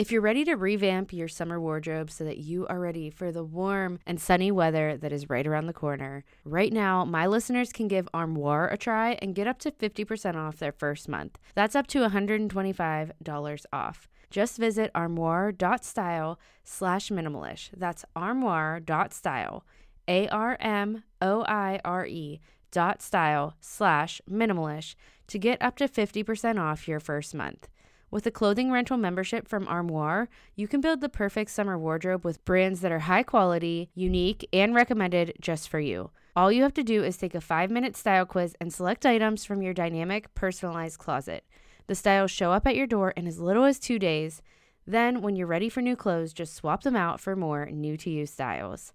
If you're ready to revamp your summer wardrobe so that you are ready for the warm and sunny weather that is right around the corner, right now, my listeners can give Armoire a try and get up to 50% off their first month. That's up to $125 off. Just visit armoire.style slash minimalish. That's armoire.style, A R M O I R E dot style slash minimalish to get up to 50% off your first month. With a clothing rental membership from Armoire, you can build the perfect summer wardrobe with brands that are high quality, unique, and recommended just for you. All you have to do is take a five minute style quiz and select items from your dynamic, personalized closet. The styles show up at your door in as little as two days. Then, when you're ready for new clothes, just swap them out for more new to you styles.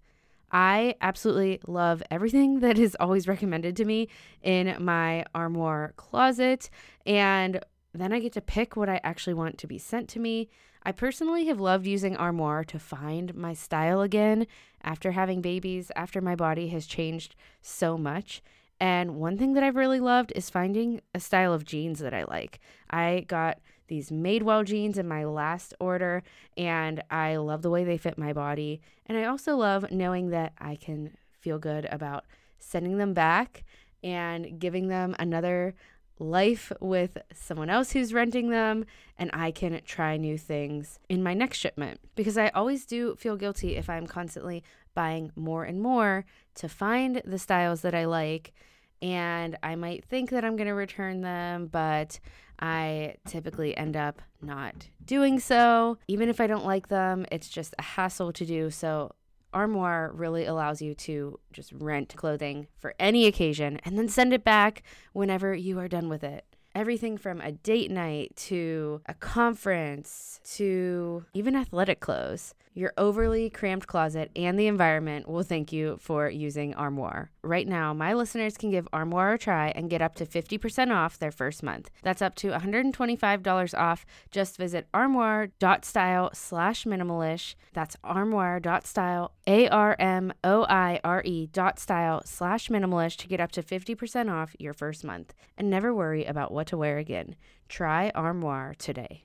I absolutely love everything that is always recommended to me in my Armoire closet. And then I get to pick what I actually want to be sent to me. I personally have loved using Armoire to find my style again after having babies, after my body has changed so much. And one thing that I've really loved is finding a style of jeans that I like. I got these Madewell jeans in my last order, and I love the way they fit my body. And I also love knowing that I can feel good about sending them back and giving them another life with someone else who's renting them and I can try new things in my next shipment. Because I always do feel guilty if I'm constantly buying more and more to find the styles that I like and I might think that I'm going to return them but I typically end up not doing so. Even if I don't like them it's just a hassle to do so Armoire really allows you to just rent clothing for any occasion and then send it back whenever you are done with it. Everything from a date night to a conference to even athletic clothes. Your overly cramped closet and the environment will thank you for using Armoire. Right now, my listeners can give Armoire a try and get up to 50% off their first month. That's up to $125 off. Just visit armoire.style slash minimalish. That's armoire.style, A R M O I R E dot style slash minimalish to get up to 50% off your first month. And never worry about what to wear again. Try Armoire today.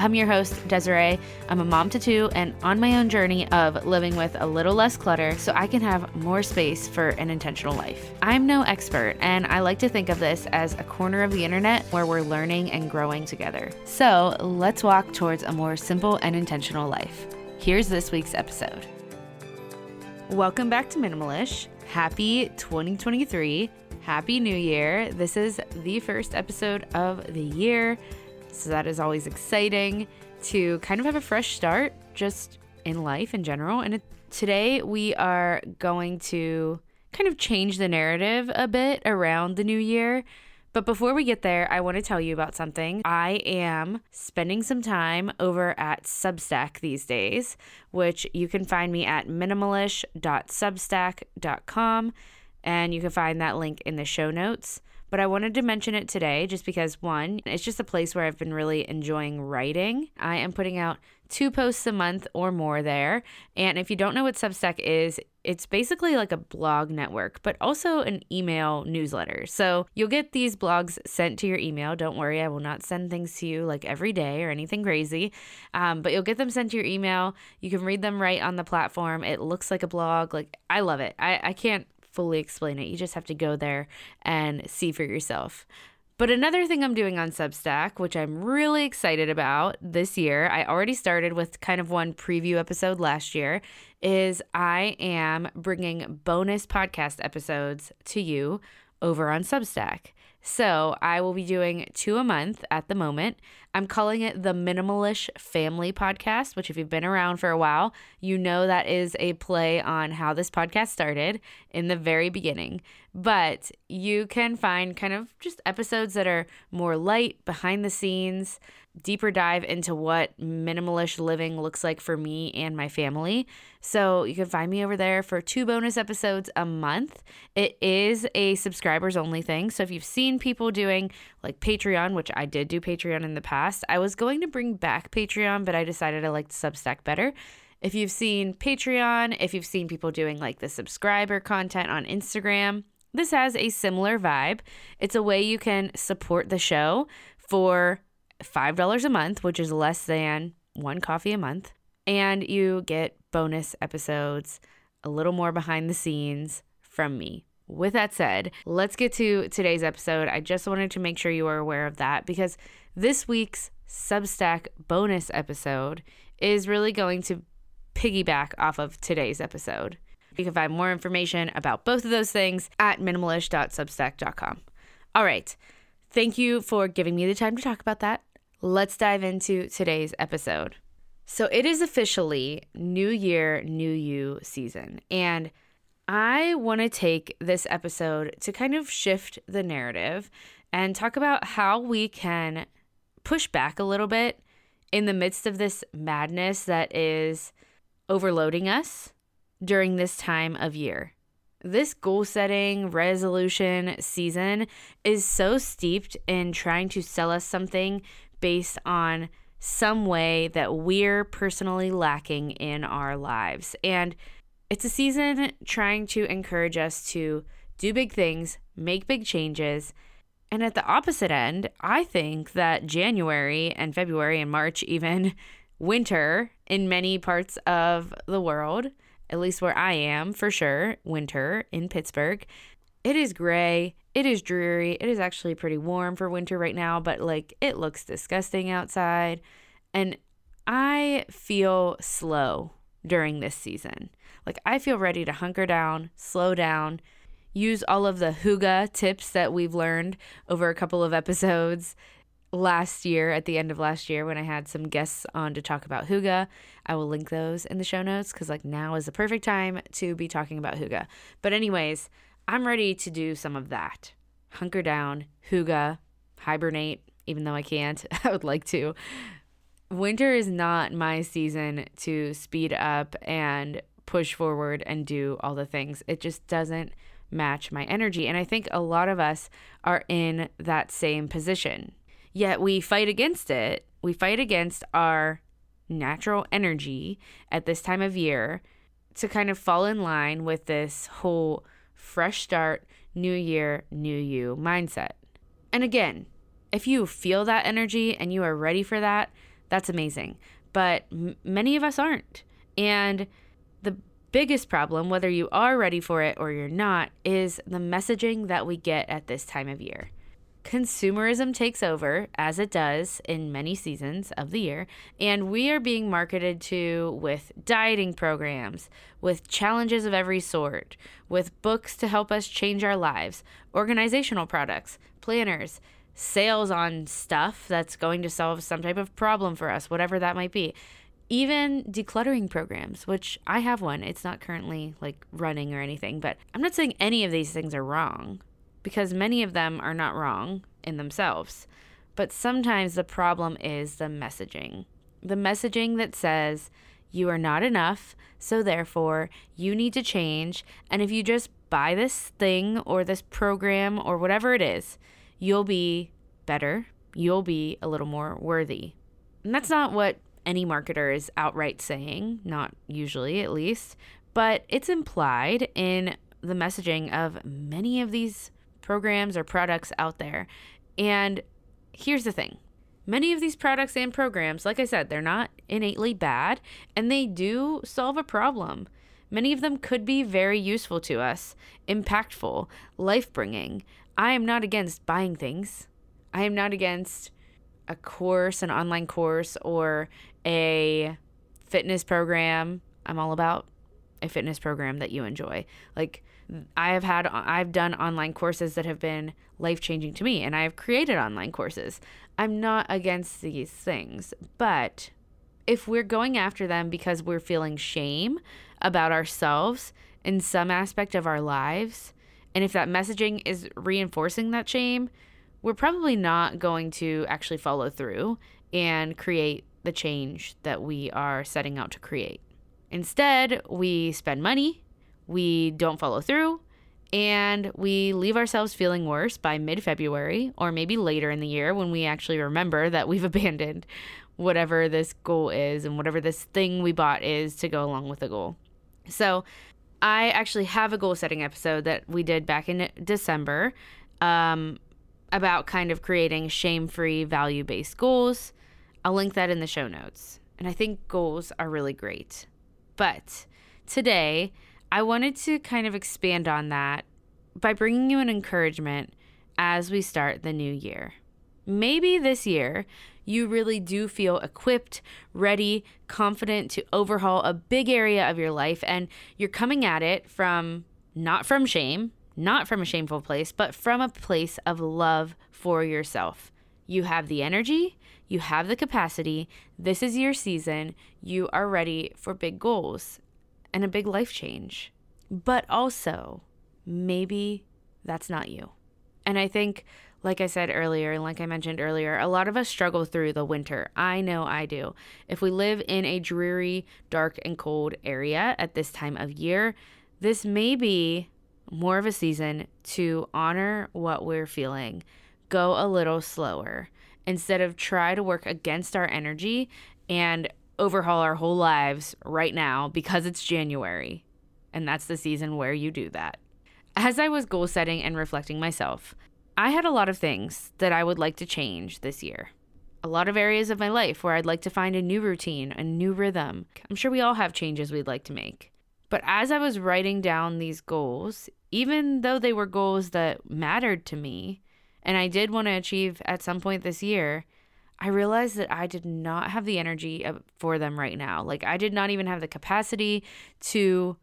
I'm your host, Desiree. I'm a mom to two and on my own journey of living with a little less clutter so I can have more space for an intentional life. I'm no expert, and I like to think of this as a corner of the internet where we're learning and growing together. So let's walk towards a more simple and intentional life. Here's this week's episode. Welcome back to Minimalish. Happy 2023. Happy New Year. This is the first episode of the year. So that is always exciting to kind of have a fresh start just in life in general. And today we are going to kind of change the narrative a bit around the new year. But before we get there, I want to tell you about something. I am spending some time over at Substack these days, which you can find me at minimalish.substack.com. And you can find that link in the show notes. But I wanted to mention it today just because, one, it's just a place where I've been really enjoying writing. I am putting out two posts a month or more there. And if you don't know what Substack is, it's basically like a blog network, but also an email newsletter. So you'll get these blogs sent to your email. Don't worry, I will not send things to you like every day or anything crazy, um, but you'll get them sent to your email. You can read them right on the platform. It looks like a blog. Like, I love it. I, I can't fully explain it. You just have to go there and see for yourself. But another thing I'm doing on Substack, which I'm really excited about this year, I already started with kind of one preview episode last year, is I am bringing bonus podcast episodes to you over on Substack. So I will be doing two a month at the moment. I'm calling it the Minimalish Family Podcast, which, if you've been around for a while, you know that is a play on how this podcast started in the very beginning. But you can find kind of just episodes that are more light, behind the scenes, deeper dive into what minimalist living looks like for me and my family. So you can find me over there for two bonus episodes a month. It is a subscribers only thing. So if you've seen people doing like Patreon, which I did do Patreon in the past, I was going to bring back Patreon, but I decided I liked Substack better. If you've seen Patreon, if you've seen people doing like the subscriber content on Instagram, this has a similar vibe. It's a way you can support the show for $5 a month, which is less than one coffee a month. And you get bonus episodes, a little more behind the scenes from me. With that said, let's get to today's episode. I just wanted to make sure you are aware of that because this week's Substack bonus episode is really going to piggyback off of today's episode. You can find more information about both of those things at minimalish.substack.com. All right. Thank you for giving me the time to talk about that let's dive into today's episode. So, it is officially New Year, New You season. And I want to take this episode to kind of shift the narrative and talk about how we can push back a little bit in the midst of this madness that is overloading us during this time of year. This goal setting resolution season is so steeped in trying to sell us something based on some way that we're personally lacking in our lives. And it's a season trying to encourage us to do big things, make big changes. And at the opposite end, I think that January and February and March, even winter in many parts of the world, at least where I am for sure, winter in Pittsburgh, it is gray. It is dreary. It is actually pretty warm for winter right now, but like it looks disgusting outside. And I feel slow during this season. Like I feel ready to hunker down, slow down, use all of the hygge tips that we've learned over a couple of episodes last year at the end of last year when I had some guests on to talk about hygge. I will link those in the show notes cuz like now is the perfect time to be talking about hygge. But anyways, I'm ready to do some of that. Hunker down, hygge, hibernate, even though I can't. I would like to. Winter is not my season to speed up and push forward and do all the things. It just doesn't match my energy. And I think a lot of us are in that same position. Yet we fight against it. We fight against our natural energy at this time of year to kind of fall in line with this whole fresh start, new year, new you mindset. And again, if you feel that energy and you are ready for that, that's amazing. But m- many of us aren't. And the biggest problem, whether you are ready for it or you're not, is the messaging that we get at this time of year consumerism takes over, as it does in many seasons of the year, and we are being marketed to with dieting programs, with challenges of every sort, with books to help us change our lives, organizational products, planners, sales on stuff that's going to solve some type of problem for us, whatever that might be. Even decluttering programs, which I have one. It's not currently like running or anything, but I'm not saying any of these things are wrong because many of them are not wrong in themselves. But sometimes the problem is the messaging. The messaging that says, you are not enough, so therefore you need to change. And if you just buy this thing or this program or whatever it is, you'll be better. You'll be a little more worthy. And that's not what any marketer is outright saying, not usually at least, but it's implied in the messaging of many of these programs or products out there. And here's the thing many of these products and programs, like I said, they're not innately bad and they do solve a problem. Many of them could be very useful to us, impactful, life bringing. I am not against buying things. I am not against a course, an online course, or a fitness program. I'm all about a fitness program that you enjoy. Like, I have had, I've done online courses that have been life changing to me, and I have created online courses. I'm not against these things, but if we're going after them because we're feeling shame about ourselves in some aspect of our lives, and if that messaging is reinforcing that shame, we're probably not going to actually follow through and create the change that we are setting out to create. Instead, we spend money, we don't follow through, and we leave ourselves feeling worse by mid February or maybe later in the year when we actually remember that we've abandoned whatever this goal is and whatever this thing we bought is to go along with the goal. So, I actually have a goal setting episode that we did back in December um, about kind of creating shame free, value based goals. I'll link that in the show notes. And I think goals are really great. But today, I wanted to kind of expand on that by bringing you an encouragement as we start the new year. Maybe this year you really do feel equipped, ready, confident to overhaul a big area of your life, and you're coming at it from not from shame, not from a shameful place, but from a place of love for yourself. You have the energy, you have the capacity. This is your season. You are ready for big goals and a big life change. But also, maybe that's not you. And I think, like I said earlier, and like I mentioned earlier, a lot of us struggle through the winter. I know I do. If we live in a dreary, dark, and cold area at this time of year, this may be more of a season to honor what we're feeling, go a little slower instead of try to work against our energy and overhaul our whole lives right now because it's January. And that's the season where you do that. As I was goal setting and reflecting myself, I had a lot of things that I would like to change this year. A lot of areas of my life where I'd like to find a new routine, a new rhythm. I'm sure we all have changes we'd like to make. But as I was writing down these goals, even though they were goals that mattered to me and I did want to achieve at some point this year, I realized that I did not have the energy for them right now. Like, I did not even have the capacity to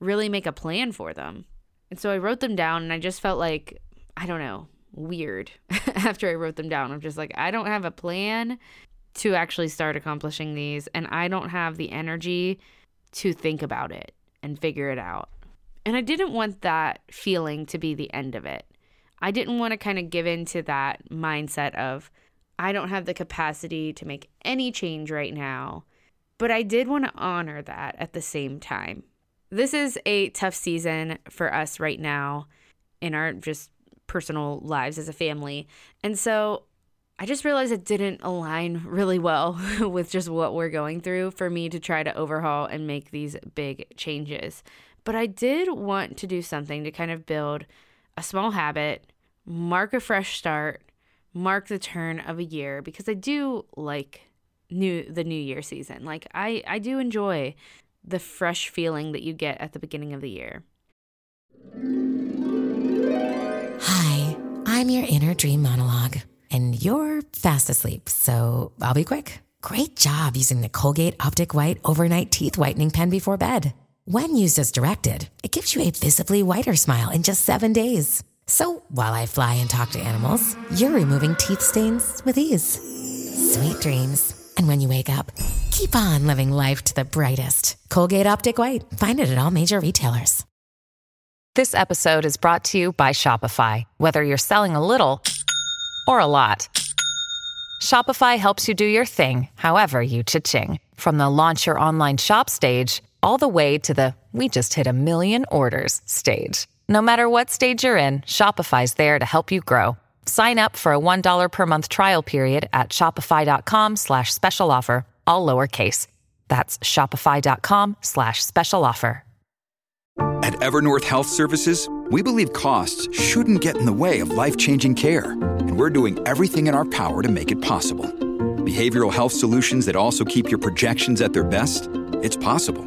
really make a plan for them. And so I wrote them down and I just felt like, I don't know, weird after I wrote them down. I'm just like, I don't have a plan to actually start accomplishing these. And I don't have the energy to think about it and figure it out. And I didn't want that feeling to be the end of it. I didn't want to kind of give in to that mindset of, I don't have the capacity to make any change right now. But I did want to honor that at the same time. This is a tough season for us right now in our just personal lives as a family. And so I just realized it didn't align really well with just what we're going through for me to try to overhaul and make these big changes. But I did want to do something to kind of build a small habit, mark a fresh start, mark the turn of a year because I do like new the new year season. Like I I do enjoy the fresh feeling that you get at the beginning of the year. Hi, I'm your inner dream monologue and you're fast asleep, so I'll be quick. Great job using the Colgate Optic White overnight teeth whitening pen before bed. When used as directed, it gives you a visibly whiter smile in just 7 days. So while I fly and talk to animals, you're removing teeth stains with ease. Sweet dreams. And when you wake up, keep on living life to the brightest. Colgate Optic White. Find it at all major retailers. This episode is brought to you by Shopify. Whether you're selling a little or a lot, Shopify helps you do your thing, however you cha-ching. From the launch your online shop stage, all the way to the we just hit a million orders stage. No matter what stage you're in, Shopify's there to help you grow. Sign up for a $1 per month trial period at shopify.com slash special offer, all lowercase. That's shopify.com slash special offer. At Evernorth Health Services, we believe costs shouldn't get in the way of life-changing care, and we're doing everything in our power to make it possible. Behavioral health solutions that also keep your projections at their best? It's possible.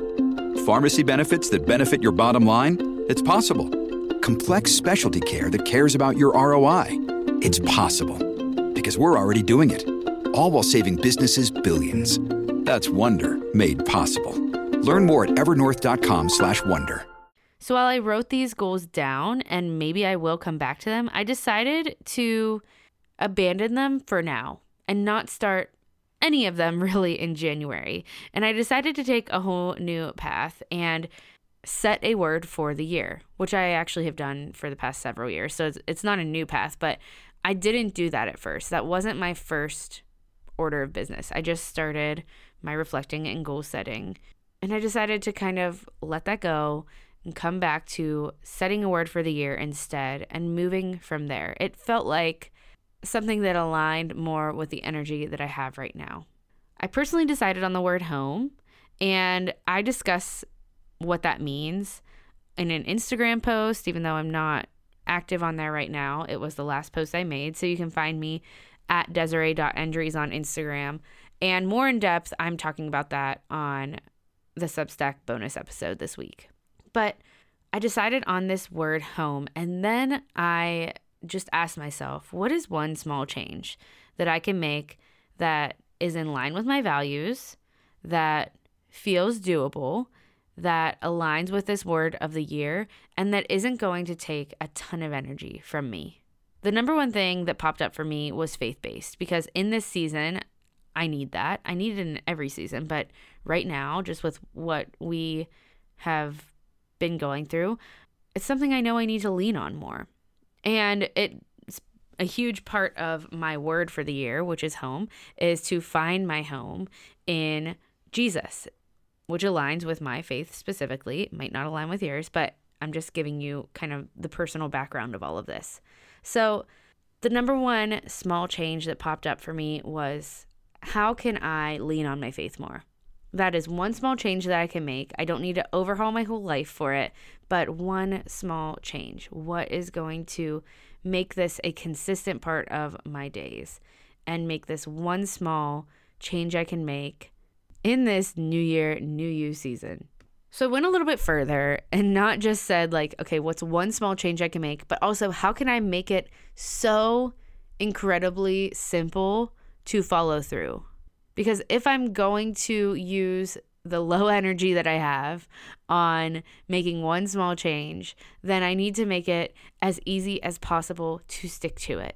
Pharmacy benefits that benefit your bottom line? It's possible. Complex specialty care that cares about your ROI? It's possible. Because we're already doing it. All while saving businesses billions. That's Wonder made possible. Learn more at evernorth.com/wonder. So while I wrote these goals down and maybe I will come back to them, I decided to abandon them for now and not start any of them really in January. And I decided to take a whole new path and set a word for the year, which I actually have done for the past several years. So it's, it's not a new path, but I didn't do that at first. That wasn't my first order of business. I just started my reflecting and goal setting. And I decided to kind of let that go and come back to setting a word for the year instead and moving from there. It felt like something that aligned more with the energy that I have right now. I personally decided on the word home and I discuss what that means in an Instagram post, even though I'm not active on there right now. It was the last post I made. So you can find me at Desiree.endres on Instagram. And more in depth, I'm talking about that on the Substack bonus episode this week. But I decided on this word home. And then I just asked myself, what is one small change that I can make that is in line with my values, that feels doable, that aligns with this word of the year, and that isn't going to take a ton of energy from me? The number one thing that popped up for me was faith based because in this season, I need that. I need it in every season, but right now, just with what we have been going through, it's something I know I need to lean on more. And it's a huge part of my word for the year, which is home, is to find my home in Jesus, which aligns with my faith specifically. It might not align with yours, but I'm just giving you kind of the personal background of all of this. So, the number one small change that popped up for me was how can I lean on my faith more? That is one small change that I can make. I don't need to overhaul my whole life for it, but one small change. What is going to make this a consistent part of my days and make this one small change I can make in this new year, new you season? So I went a little bit further and not just said, like, okay, what's one small change I can make, but also how can I make it so incredibly simple to follow through? Because if I'm going to use the low energy that I have on making one small change, then I need to make it as easy as possible to stick to it.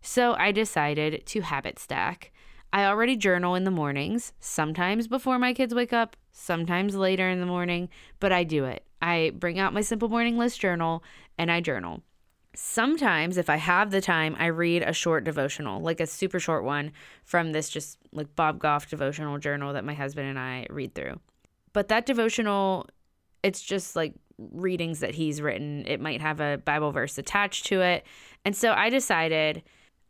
So I decided to habit stack. I already journal in the mornings, sometimes before my kids wake up, sometimes later in the morning, but I do it. I bring out my simple morning list journal and I journal. Sometimes, if I have the time, I read a short devotional, like a super short one from this just like Bob Goff devotional journal that my husband and I read through. But that devotional, it's just like readings that he's written. It might have a Bible verse attached to it. And so I decided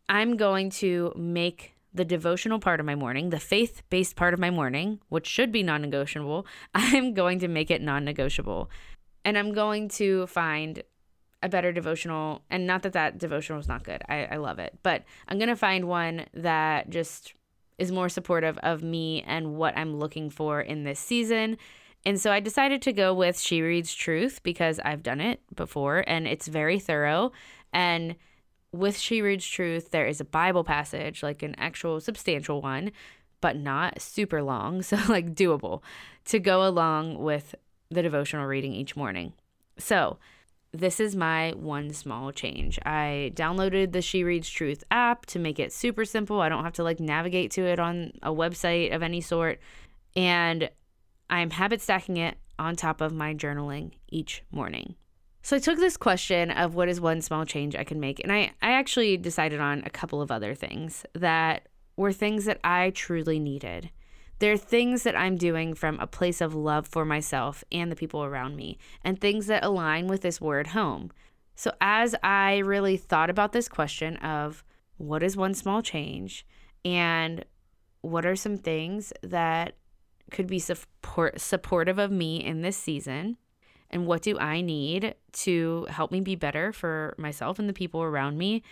I'm going to make the devotional part of my morning, the faith based part of my morning, which should be non negotiable, I'm going to make it non negotiable. And I'm going to find a better devotional and not that that devotional is not good I, I love it but i'm gonna find one that just is more supportive of me and what i'm looking for in this season and so i decided to go with she reads truth because i've done it before and it's very thorough and with she reads truth there is a bible passage like an actual substantial one but not super long so like doable to go along with the devotional reading each morning so this is my one small change. I downloaded the She Reads Truth app to make it super simple. I don't have to like navigate to it on a website of any sort. And I'm habit stacking it on top of my journaling each morning. So I took this question of what is one small change I can make, and I, I actually decided on a couple of other things that were things that I truly needed. They're things that I'm doing from a place of love for myself and the people around me, and things that align with this word home. So, as I really thought about this question of what is one small change and what are some things that could be support supportive of me in this season and what do I need to help me be better for myself and the people around me,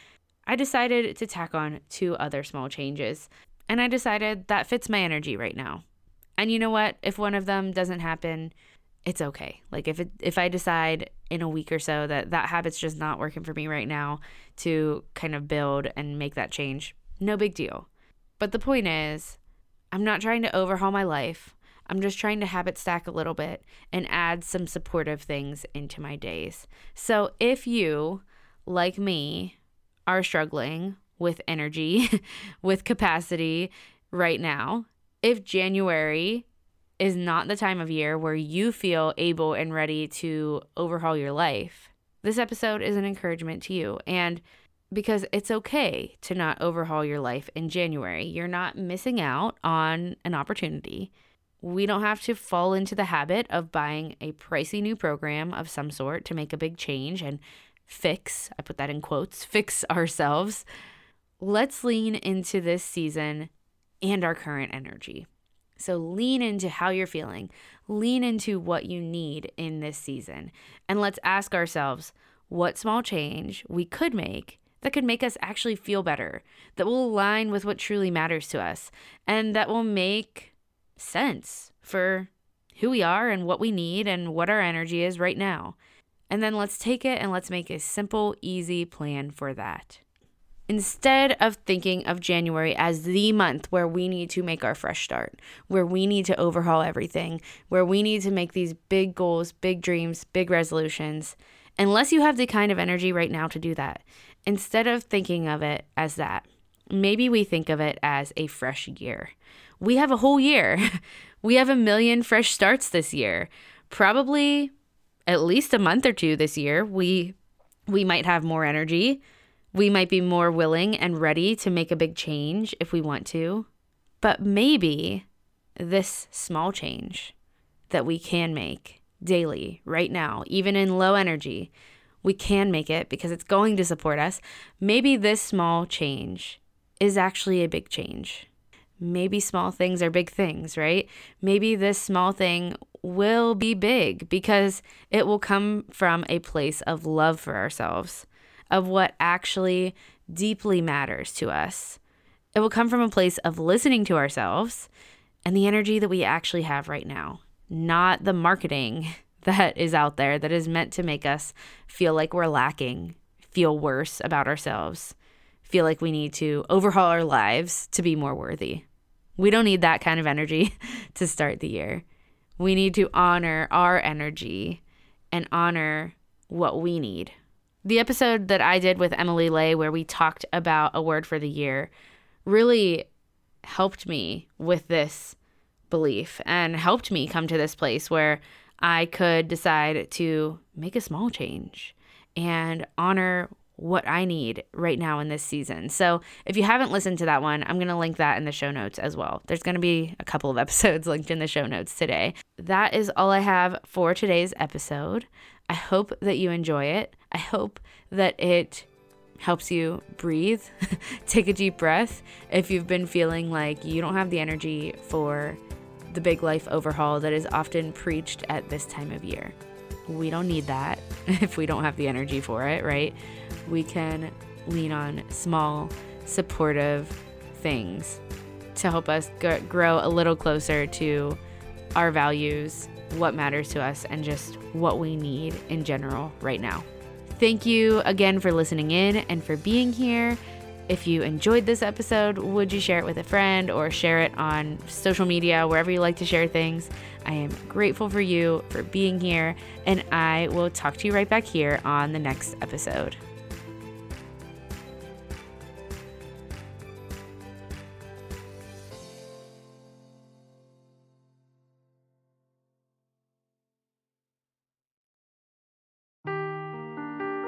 I decided to tack on two other small changes. And I decided that fits my energy right now. And you know what? If one of them doesn't happen, it's okay. Like if it, if I decide in a week or so that that habit's just not working for me right now to kind of build and make that change, no big deal. But the point is, I'm not trying to overhaul my life. I'm just trying to habit stack a little bit and add some supportive things into my days. So if you, like me, are struggling with energy, with capacity right now, if January is not the time of year where you feel able and ready to overhaul your life, this episode is an encouragement to you. And because it's okay to not overhaul your life in January, you're not missing out on an opportunity. We don't have to fall into the habit of buying a pricey new program of some sort to make a big change and fix, I put that in quotes, fix ourselves. Let's lean into this season and our current energy. So lean into how you're feeling, lean into what you need in this season, and let's ask ourselves what small change we could make that could make us actually feel better, that will align with what truly matters to us, and that will make sense for who we are and what we need and what our energy is right now. And then let's take it and let's make a simple, easy plan for that. Instead of thinking of January as the month where we need to make our fresh start, where we need to overhaul everything, where we need to make these big goals, big dreams, big resolutions, unless you have the kind of energy right now to do that, instead of thinking of it as that, maybe we think of it as a fresh year we have a whole year. we have a million fresh starts this year. Probably at least a month or two this year. We we might have more energy. We might be more willing and ready to make a big change if we want to. But maybe this small change that we can make daily right now, even in low energy, we can make it because it's going to support us. Maybe this small change is actually a big change maybe small things are big things, right? Maybe this small thing will be big because it will come from a place of love for ourselves, of what actually deeply matters to us. It will come from a place of listening to ourselves and the energy that we actually have right now, not the marketing that is out there that is meant to make us feel like we're lacking, feel worse about ourselves, feel like we need to overhaul our lives to be more worthy. We don't need that kind of energy to start the year. We need to honor our energy and honor what we need. The episode that I did with Emily Ley, where we talked about a word for the year, really helped me with this belief and helped me come to this place where I could decide to make a small change and honor what I need right now in this season. So if you haven't listened to that one, I'm going to link that in the show notes as well. There's going to be a couple of episodes linked in the show notes today. That is all I have for today's episode. I hope that you enjoy it. I hope that it helps you breathe, take a deep breath if you've been feeling like you don't have the energy for the big life overhaul that is often preached at this time of year. We don't need that if we don't have the energy for it, right? we can lean on small, supportive things to help us g- grow a little closer to our values, what matters to us, and just what we need in general right now. Thank you again for listening in and for being here. If you enjoyed this episode, would you share it with a friend or share it on social media, wherever you like to share things? I am grateful for you for being here, and I will talk to you right back here on the next episode.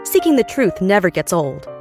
Seeking the truth never gets old.